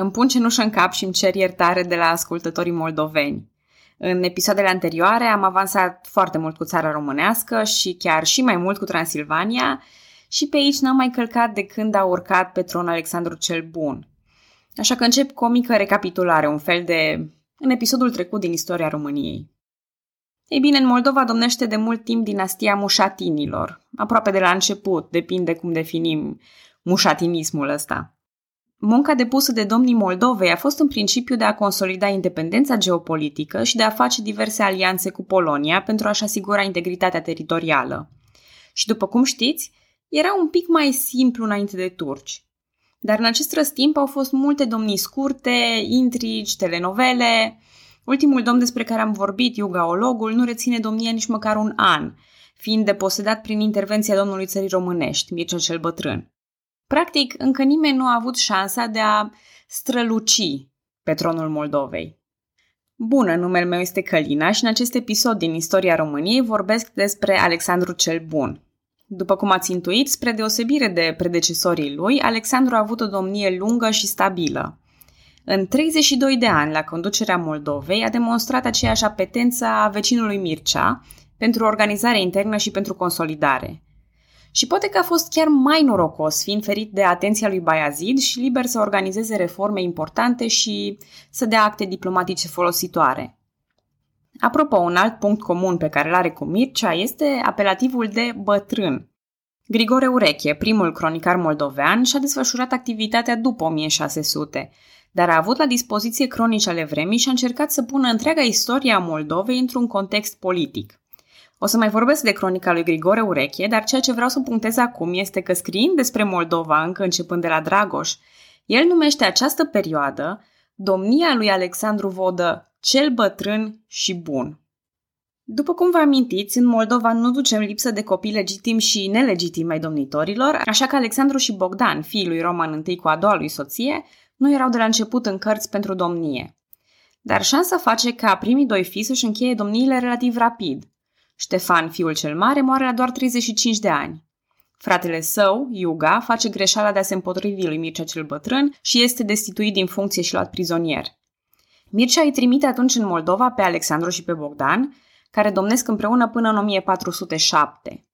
Îmi pun cenușă în cap și îmi cer iertare de la ascultătorii moldoveni. În episoadele anterioare am avansat foarte mult cu țara românească și chiar și mai mult cu Transilvania și pe aici n-am mai călcat de când a urcat pe tron Alexandru cel Bun. Așa că încep cu o mică recapitulare, un fel de în episodul trecut din istoria României. Ei bine, în Moldova domnește de mult timp dinastia mușatinilor, aproape de la început, depinde cum definim mușatinismul ăsta. Munca depusă de domnii Moldovei a fost în principiu de a consolida independența geopolitică și de a face diverse alianțe cu Polonia pentru a-și asigura integritatea teritorială. Și după cum știți, era un pic mai simplu înainte de turci. Dar în acest răstimp au fost multe domnii scurte, intrigi, telenovele. Ultimul domn despre care am vorbit, Iugaologul, nu reține domnia nici măcar un an, fiind deposedat prin intervenția domnului țării românești, Mircea cel Bătrân. Practic, încă nimeni nu a avut șansa de a străluci pe tronul Moldovei. Bună, numele meu este Călina și în acest episod din istoria României vorbesc despre Alexandru cel Bun. După cum ați intuit, spre deosebire de predecesorii lui, Alexandru a avut o domnie lungă și stabilă. În 32 de ani la conducerea Moldovei a demonstrat aceeași apetență a vecinului Mircea pentru organizare internă și pentru consolidare – și poate că a fost chiar mai norocos, fiind ferit de atenția lui Bayazid și liber să organizeze reforme importante și să dea acte diplomatice folositoare. Apropo, un alt punct comun pe care îl are cu Mircea este apelativul de bătrân. Grigore Ureche, primul cronicar moldovean, și-a desfășurat activitatea după 1600, dar a avut la dispoziție cronici ale vremii și a încercat să pună întreaga istorie a Moldovei într-un context politic. O să mai vorbesc de cronica lui Grigore Ureche, dar ceea ce vreau să punctez acum este că scriind despre Moldova, încă începând de la Dragoș, el numește această perioadă domnia lui Alexandru Vodă cel bătrân și bun. După cum vă amintiți, în Moldova nu ducem lipsă de copii legitimi și nelegitimi ai domnitorilor, așa că Alexandru și Bogdan, fiul lui Roman I cu a doua lui soție, nu erau de la început în cărți pentru domnie. Dar șansa face ca primii doi fii să-și încheie domniile relativ rapid – Ștefan, fiul cel mare, moare la doar 35 de ani. Fratele său, Iuga, face greșeala de a se împotrivi lui Mircea cel bătrân și este destituit din funcție și luat prizonier. Mircea îi trimite atunci în Moldova pe Alexandru și pe Bogdan, care domnesc împreună până în 1407.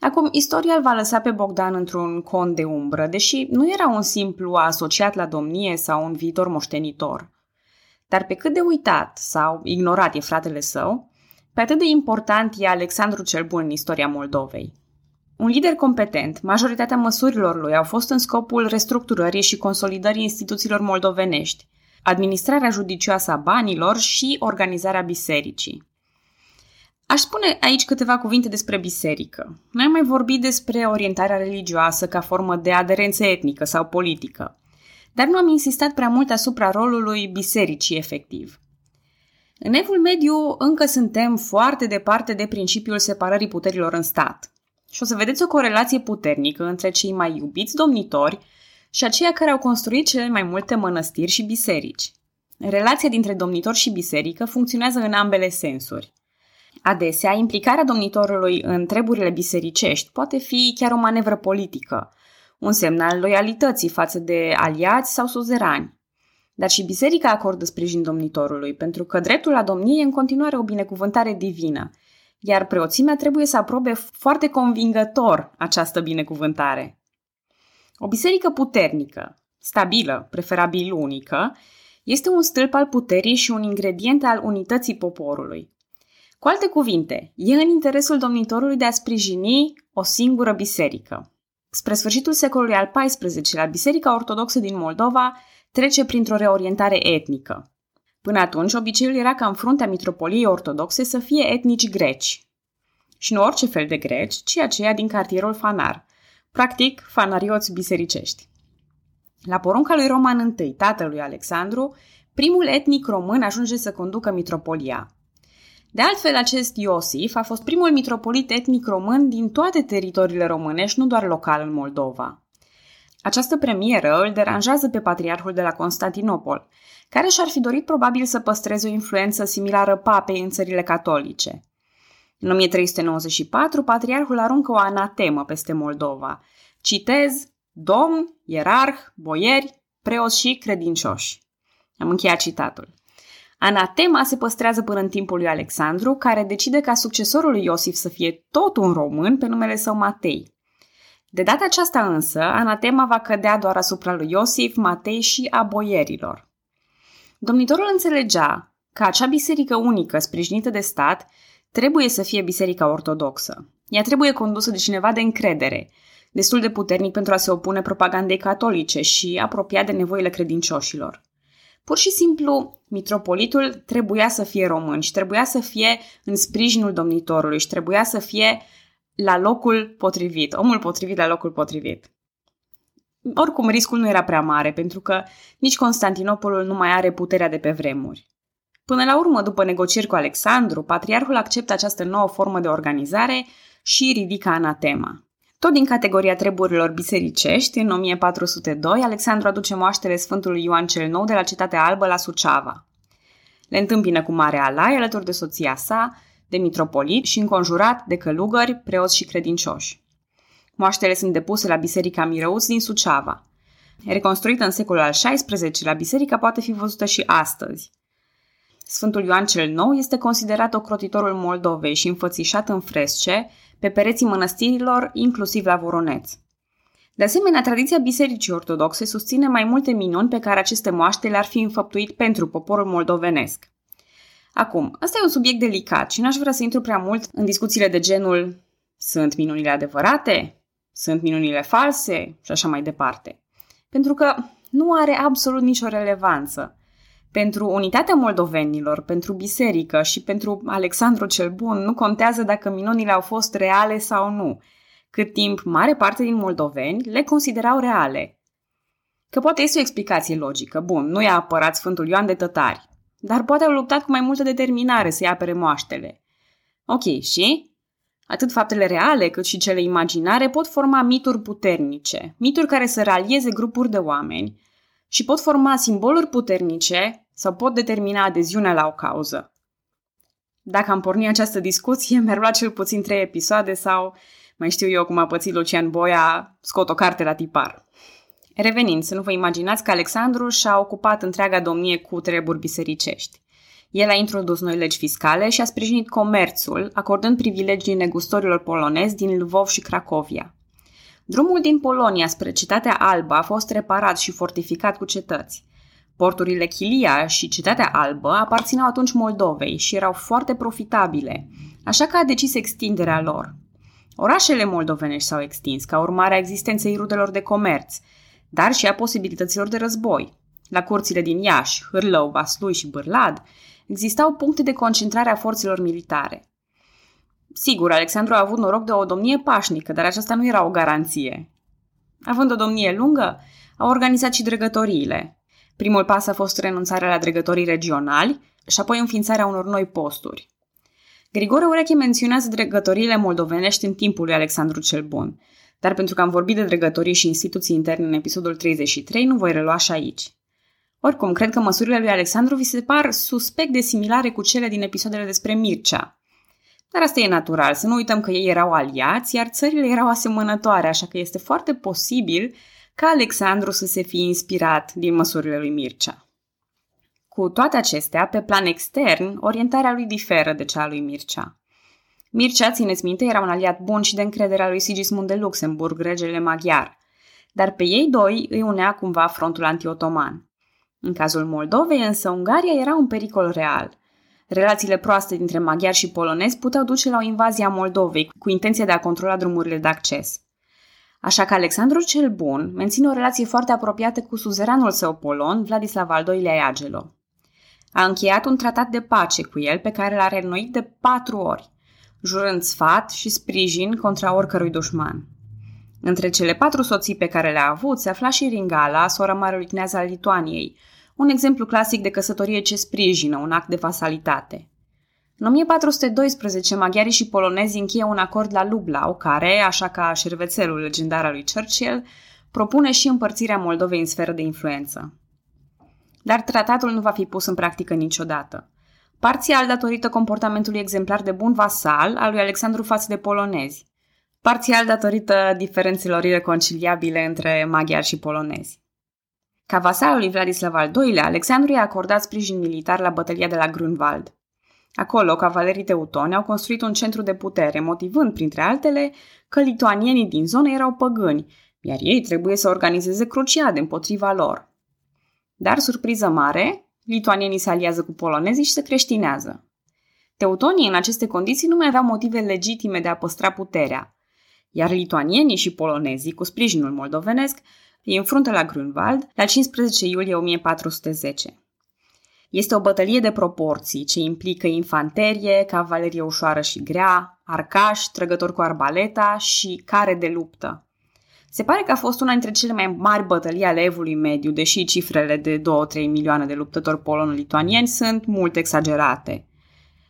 Acum, istoria îl va lăsa pe Bogdan într-un con de umbră, deși nu era un simplu asociat la domnie sau un viitor moștenitor. Dar pe cât de uitat sau ignorat e fratele său, pe atât de important e Alexandru cel Bun în istoria Moldovei. Un lider competent, majoritatea măsurilor lui au fost în scopul restructurării și consolidării instituțiilor moldovenești, administrarea judicioasă a banilor și organizarea bisericii. Aș spune aici câteva cuvinte despre biserică. Noi am mai vorbit despre orientarea religioasă ca formă de aderență etnică sau politică, dar nu am insistat prea mult asupra rolului bisericii efectiv. În evul mediu încă suntem foarte departe de principiul separării puterilor în stat. Și o să vedeți o corelație puternică între cei mai iubiți domnitori și aceia care au construit cele mai multe mănăstiri și biserici. Relația dintre domnitor și biserică funcționează în ambele sensuri. Adesea, implicarea domnitorului în treburile bisericești poate fi chiar o manevră politică, un semn al loialității față de aliați sau suzerani. Dar și biserica acordă sprijin domnitorului, pentru că dreptul la domnie e în continuare o binecuvântare divină, iar preoțimea trebuie să aprobe foarte convingător această binecuvântare. O biserică puternică, stabilă, preferabil unică, este un stâlp al puterii și un ingredient al unității poporului. Cu alte cuvinte, e în interesul domnitorului de a sprijini o singură biserică. Spre sfârșitul secolului al XIV-lea, Biserica Ortodoxă din Moldova trece printr-o reorientare etnică. Până atunci, obiceiul era ca în fruntea mitropoliei ortodoxe să fie etnici greci. Și nu orice fel de greci, ci aceia din cartierul Fanar, practic fanarioți bisericești. La porunca lui Roman I, tatălui Alexandru, primul etnic român ajunge să conducă mitropolia. De altfel, acest Iosif a fost primul mitropolit etnic român din toate teritoriile românești, nu doar local în Moldova. Această premieră îl deranjează pe patriarhul de la Constantinopol, care și-ar fi dorit probabil să păstreze o influență similară papei în țările catolice. În 1394, patriarhul aruncă o anatemă peste Moldova. Citez, domn, ierarh, boieri, preoți și credincioși. Am încheiat citatul. Anatema se păstrează până în timpul lui Alexandru, care decide ca succesorul lui Iosif să fie tot un român pe numele său Matei. De data aceasta însă, anatema va cădea doar asupra lui Iosif, Matei și a boierilor. Domnitorul înțelegea că acea biserică unică, sprijinită de stat, trebuie să fie biserica ortodoxă. Ea trebuie condusă de cineva de încredere, destul de puternic pentru a se opune propagandei catolice și apropiat de nevoile credincioșilor. Pur și simplu, mitropolitul trebuia să fie român și trebuia să fie în sprijinul domnitorului și trebuia să fie la locul potrivit, omul potrivit la locul potrivit. Oricum, riscul nu era prea mare, pentru că nici Constantinopolul nu mai are puterea de pe vremuri. Până la urmă, după negocieri cu Alexandru, patriarhul acceptă această nouă formă de organizare și ridică anatema. Tot din categoria treburilor bisericești, în 1402, Alexandru aduce moaștele Sfântului Ioan cel Nou de la Cetatea Albă la Suceava. Le întâmpină cu mare alai alături de soția sa, de mitropolit și înconjurat de călugări, preoți și credincioși. Moaștele sunt depuse la Biserica Mirăuți din Suceava. Reconstruită în secolul al XVI-lea, biserica poate fi văzută și astăzi. Sfântul Ioan cel Nou este considerat ocrotitorul Moldovei și înfățișat în fresce pe pereții mănăstirilor, inclusiv la Voroneț. De asemenea, tradiția Bisericii Ortodoxe susține mai multe minuni pe care aceste moaște le-ar fi înfăptuit pentru poporul moldovenesc. Acum, ăsta e un subiect delicat și n-aș vrea să intru prea mult în discuțiile de genul sunt minunile adevărate? Sunt minunile false? Și așa mai departe. Pentru că nu are absolut nicio relevanță. Pentru unitatea moldovenilor, pentru biserică și pentru Alexandru cel Bun nu contează dacă minunile au fost reale sau nu, cât timp mare parte din moldoveni le considerau reale. Că poate este o explicație logică. Bun, nu i-a apărat Sfântul Ioan de tătari, dar poate au luptat cu mai multă determinare să-i apere moaștele. Ok, și? Atât faptele reale cât și cele imaginare pot forma mituri puternice, mituri care să ralieze grupuri de oameni și pot forma simboluri puternice sau pot determina adeziunea la o cauză. Dacă am pornit această discuție, mi-ar lua cel puțin trei episoade sau, mai știu eu cum a pățit Lucian Boia, scot o carte la tipar. Revenind, să nu vă imaginați că Alexandru și-a ocupat întreaga domnie cu treburi bisericești. El a introdus noi legi fiscale și a sprijinit comerțul, acordând privilegii negustorilor polonezi din Lvov și Cracovia. Drumul din Polonia spre Cetatea Albă a fost reparat și fortificat cu cetăți. Porturile Chilia și Cetatea Albă aparțineau atunci Moldovei și erau foarte profitabile, așa că a decis extinderea lor. Orașele moldovenești s-au extins ca urmare a existenței rudelor de comerț, dar și a posibilităților de război. La curțile din Iași, Hârlău, Vaslui și Bârlad existau puncte de concentrare a forțelor militare. Sigur, Alexandru a avut noroc de o domnie pașnică, dar aceasta nu era o garanție. Având o domnie lungă, a organizat și dregătoriile. Primul pas a fost renunțarea la dregătorii regionali și apoi înființarea unor noi posturi. Grigore Ureche menționează dregătoriile moldovenești în timpul lui Alexandru cel Bun, dar pentru că am vorbit de dregătorii și instituții interne în episodul 33, nu voi relua și aici. Oricum, cred că măsurile lui Alexandru vi se par suspect de similare cu cele din episoadele despre Mircea. Dar asta e natural, să nu uităm că ei erau aliați, iar țările erau asemănătoare, așa că este foarte posibil ca Alexandru să se fie inspirat din măsurile lui Mircea. Cu toate acestea, pe plan extern, orientarea lui diferă de cea a lui Mircea. Mircea, țineți minte, era un aliat bun și de încredere al lui Sigismund de Luxemburg, regele maghiar, dar pe ei doi îi unea cumva frontul antiotoman. În cazul Moldovei, însă, Ungaria era un pericol real. Relațiile proaste dintre maghiari și polonezi puteau duce la o invazie a Moldovei cu intenția de a controla drumurile de acces. Așa că Alexandru cel Bun menține o relație foarte apropiată cu suzeranul său polon, Vladislav al II-lea Iagelo. A încheiat un tratat de pace cu el pe care l-a reînnoit de patru ori, jurând sfat și sprijin contra oricărui dușman. Între cele patru soții pe care le-a avut se afla și Ringala, sora marelui cneaz al Lituaniei, un exemplu clasic de căsătorie ce sprijină un act de vasalitate. În 1412, maghiarii și polonezii încheie un acord la Lublau, care, așa ca șervețelul legendar al lui Churchill, propune și împărțirea Moldovei în sferă de influență. Dar tratatul nu va fi pus în practică niciodată. Parțial datorită comportamentului exemplar de bun vasal al lui Alexandru față de polonezi. Parțial datorită diferențelor ireconciliabile între maghiari și polonezi. Ca vasalul lui Vladislav al II-lea, Alexandru i-a acordat sprijin militar la bătălia de la Grunwald. Acolo, cavalerii teutoni au construit un centru de putere, motivând, printre altele, că lituanienii din zonă erau păgâni, iar ei trebuie să organizeze cruciade împotriva lor. Dar, surpriză mare, lituanienii se aliază cu polonezii și se creștinează. Teutonii în aceste condiții nu mai aveau motive legitime de a păstra puterea, iar lituanienii și polonezii, cu sprijinul moldovenesc, îi înfruntă la Grunwald la 15 iulie 1410. Este o bătălie de proporții ce implică infanterie, cavalerie ușoară și grea, arcași, trăgători cu arbaleta și care de luptă. Se pare că a fost una dintre cele mai mari bătălii ale evului mediu, deși cifrele de 2-3 milioane de luptători polon-lituanieni sunt mult exagerate.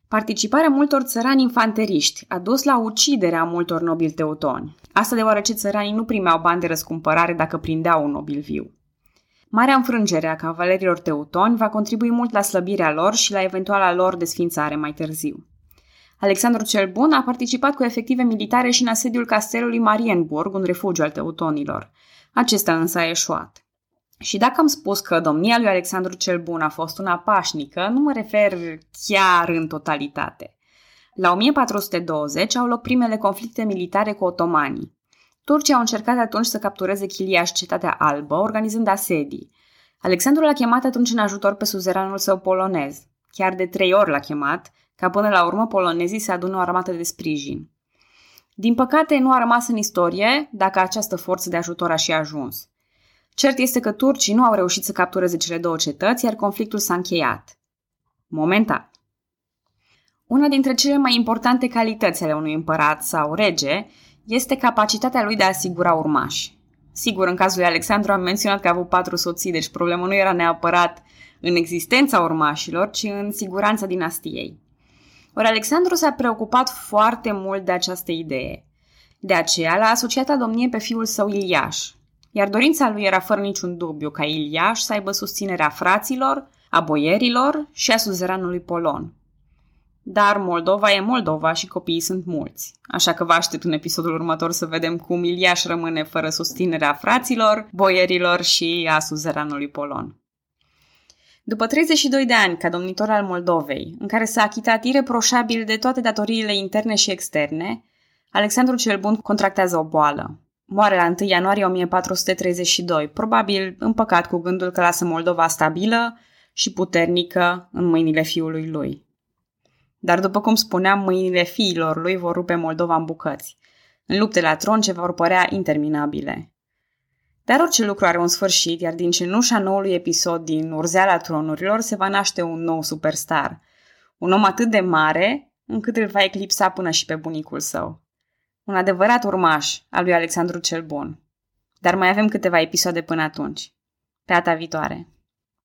Participarea multor țărani infanteriști a dus la uciderea multor nobili teutoni. Asta deoarece țăranii nu primeau bani de răscumpărare dacă prindeau un nobil viu. Marea înfrângere a cavalerilor teutoni va contribui mult la slăbirea lor și la eventuala lor desfințare mai târziu. Alexandru cel Bun a participat cu efective militare și în asediul castelului Marienburg, un refugiu al teutonilor. Acesta însă a eșuat. Și dacă am spus că domnia lui Alexandru cel Bun a fost una pașnică, nu mă refer chiar în totalitate. La 1420 au loc primele conflicte militare cu otomanii. Turcii au încercat atunci să captureze Chilia și Cetatea Albă, organizând asedii. Alexandru l-a chemat atunci în ajutor pe suzeranul său polonez. Chiar de trei ori l-a chemat, ca până la urmă polonezii să adună o armată de sprijin. Din păcate, nu a rămas în istorie dacă această forță de ajutor a și ajuns. Cert este că turcii nu au reușit să captureze cele două cetăți, iar conflictul s-a încheiat. Momentan. Una dintre cele mai importante calități ale unui împărat sau rege este capacitatea lui de a asigura urmași. Sigur, în cazul lui Alexandru am menționat că a avut patru soții, deci problema nu era neapărat în existența urmașilor, ci în siguranța dinastiei. Ori Alexandru s-a preocupat foarte mult de această idee. De aceea l-a asociat a domnie pe fiul său Iliaș, iar dorința lui era fără niciun dubiu ca Iliaș să aibă susținerea fraților, a boierilor și a suzeranului Polon. Dar Moldova e Moldova și copiii sunt mulți. Așa că vă aștept în episodul următor să vedem cum Iliaș rămâne fără susținerea fraților, boierilor și a suzeranului Polon. După 32 de ani ca domnitor al Moldovei, în care s-a achitat ireproșabil de toate datoriile interne și externe, Alexandru cel Bun contractează o boală. Moare la 1 ianuarie 1432, probabil împăcat cu gândul că lasă Moldova stabilă și puternică în mâinile fiului lui. Dar după cum spuneam, mâinile fiilor lui vor rupe Moldova în bucăți, în lupte la tron ce vor părea interminabile. Dar orice lucru are un sfârșit, iar din cenușa noului episod din Urzeala tronurilor se va naște un nou superstar. Un om atât de mare încât îl va eclipsa până și pe bunicul său. Un adevărat urmaș al lui Alexandru cel Bun. Dar mai avem câteva episoade până atunci. Pe data viitoare!